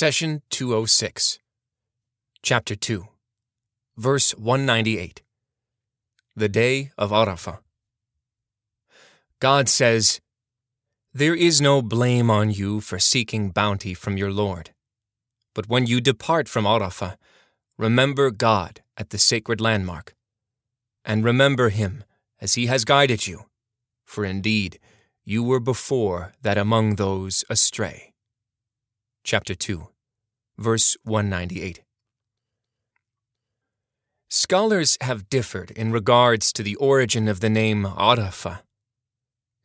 Session 206, Chapter 2, Verse 198 The Day of Arafah. God says, There is no blame on you for seeking bounty from your Lord. But when you depart from Arafah, remember God at the sacred landmark, and remember Him as He has guided you, for indeed you were before that among those astray. Chapter 2, verse 198. Scholars have differed in regards to the origin of the name Arafah.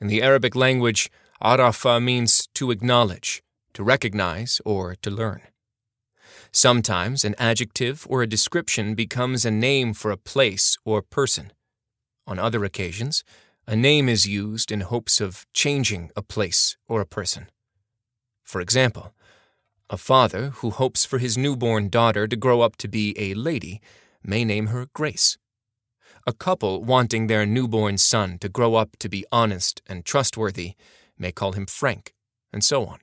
In the Arabic language, Arafah means to acknowledge, to recognize, or to learn. Sometimes an adjective or a description becomes a name for a place or person. On other occasions, a name is used in hopes of changing a place or a person. For example, a father who hopes for his newborn daughter to grow up to be a lady may name her Grace. A couple wanting their newborn son to grow up to be honest and trustworthy may call him Frank, and so on.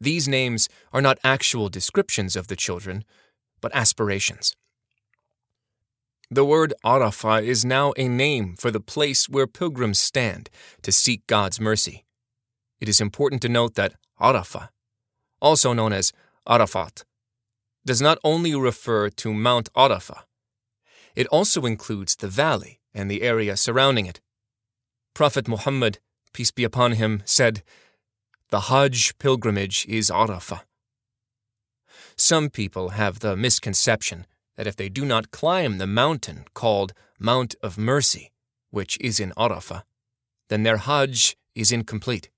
These names are not actual descriptions of the children, but aspirations. The word Arafah is now a name for the place where pilgrims stand to seek God's mercy. It is important to note that Arafah also known as Arafat, does not only refer to Mount Arafah, it also includes the valley and the area surrounding it. Prophet Muhammad, peace be upon him, said, The Hajj pilgrimage is Arafah. Some people have the misconception that if they do not climb the mountain called Mount of Mercy, which is in Arafah, then their Hajj is incomplete.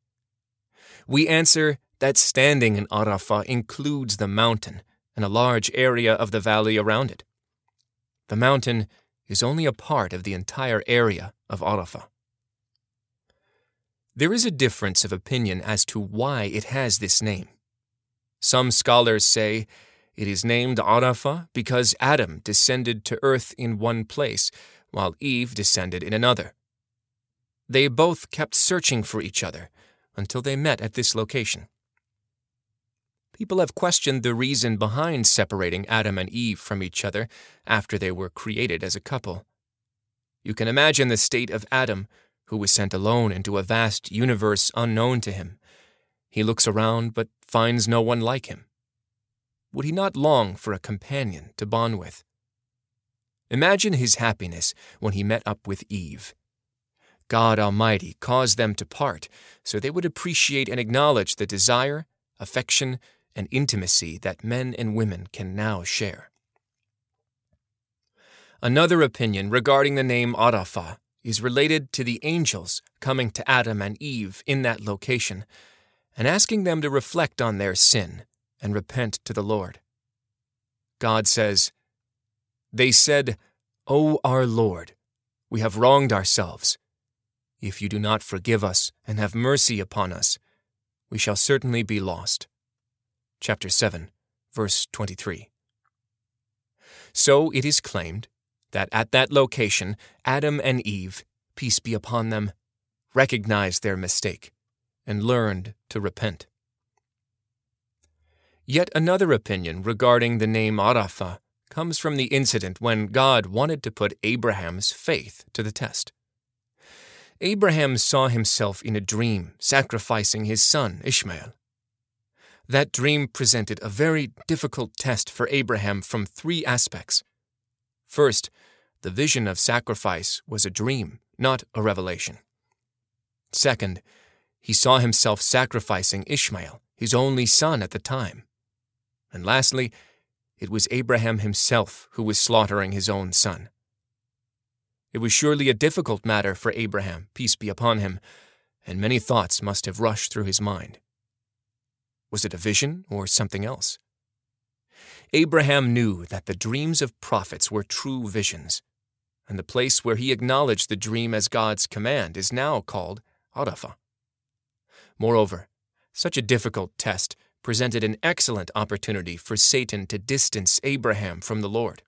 We answer that standing in Arafah includes the mountain and a large area of the valley around it. The mountain is only a part of the entire area of Arafah. There is a difference of opinion as to why it has this name. Some scholars say it is named Arafah because Adam descended to earth in one place, while Eve descended in another. They both kept searching for each other until they met at this location. People have questioned the reason behind separating Adam and Eve from each other after they were created as a couple. You can imagine the state of Adam, who was sent alone into a vast universe unknown to him. He looks around but finds no one like him. Would he not long for a companion to bond with? Imagine his happiness when he met up with Eve. God Almighty caused them to part so they would appreciate and acknowledge the desire, affection, and intimacy that men and women can now share. Another opinion regarding the name Arafah is related to the angels coming to Adam and Eve in that location and asking them to reflect on their sin and repent to the Lord. God says, They said, O our Lord, we have wronged ourselves. If you do not forgive us and have mercy upon us, we shall certainly be lost chapter 7, verse 23. So it is claimed that at that location, Adam and Eve, peace be upon them, recognized their mistake and learned to repent. Yet another opinion regarding the name Arafah comes from the incident when God wanted to put Abraham's faith to the test. Abraham saw himself in a dream sacrificing his son Ishmael. That dream presented a very difficult test for Abraham from three aspects. First, the vision of sacrifice was a dream, not a revelation. Second, he saw himself sacrificing Ishmael, his only son at the time. And lastly, it was Abraham himself who was slaughtering his own son. It was surely a difficult matter for Abraham, peace be upon him, and many thoughts must have rushed through his mind. Was it a vision or something else? Abraham knew that the dreams of prophets were true visions, and the place where he acknowledged the dream as God's command is now called Arafah. Moreover, such a difficult test presented an excellent opportunity for Satan to distance Abraham from the Lord.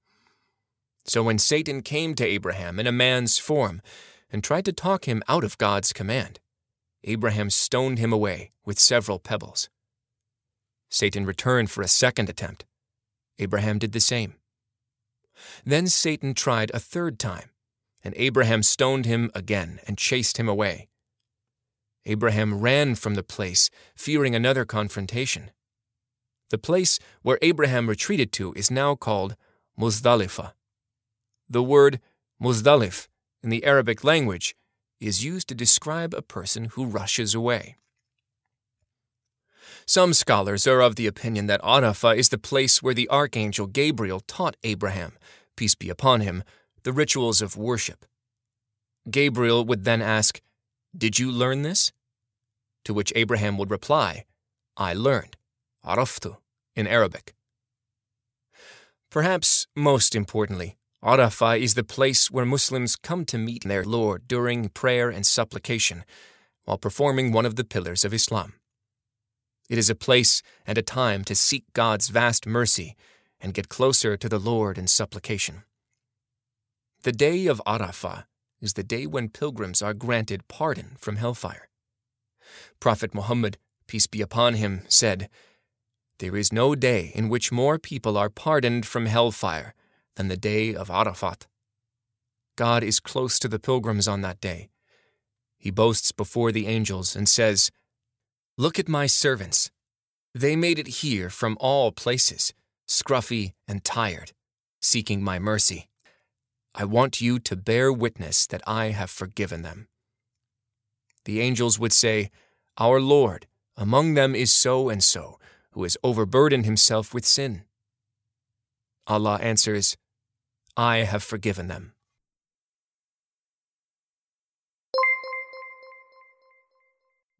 So when Satan came to Abraham in a man's form and tried to talk him out of God's command, Abraham stoned him away with several pebbles. Satan returned for a second attempt. Abraham did the same. Then Satan tried a third time, and Abraham stoned him again and chased him away. Abraham ran from the place, fearing another confrontation. The place where Abraham retreated to is now called Muzdalifah. The word Muzdalif in the Arabic language is used to describe a person who rushes away. Some scholars are of the opinion that Arafah is the place where the archangel Gabriel taught Abraham, peace be upon him, the rituals of worship. Gabriel would then ask, Did you learn this? To which Abraham would reply, I learned, Araftu, in Arabic. Perhaps most importantly, Arafah is the place where Muslims come to meet their Lord during prayer and supplication while performing one of the pillars of Islam. It is a place and a time to seek God's vast mercy and get closer to the Lord in supplication. The day of Arafah is the day when pilgrims are granted pardon from hellfire. Prophet Muhammad, peace be upon him, said, There is no day in which more people are pardoned from hellfire than the day of Arafat. God is close to the pilgrims on that day. He boasts before the angels and says, Look at my servants. They made it here from all places, scruffy and tired, seeking my mercy. I want you to bear witness that I have forgiven them. The angels would say, Our Lord, among them is so and so, who has overburdened himself with sin. Allah answers, I have forgiven them.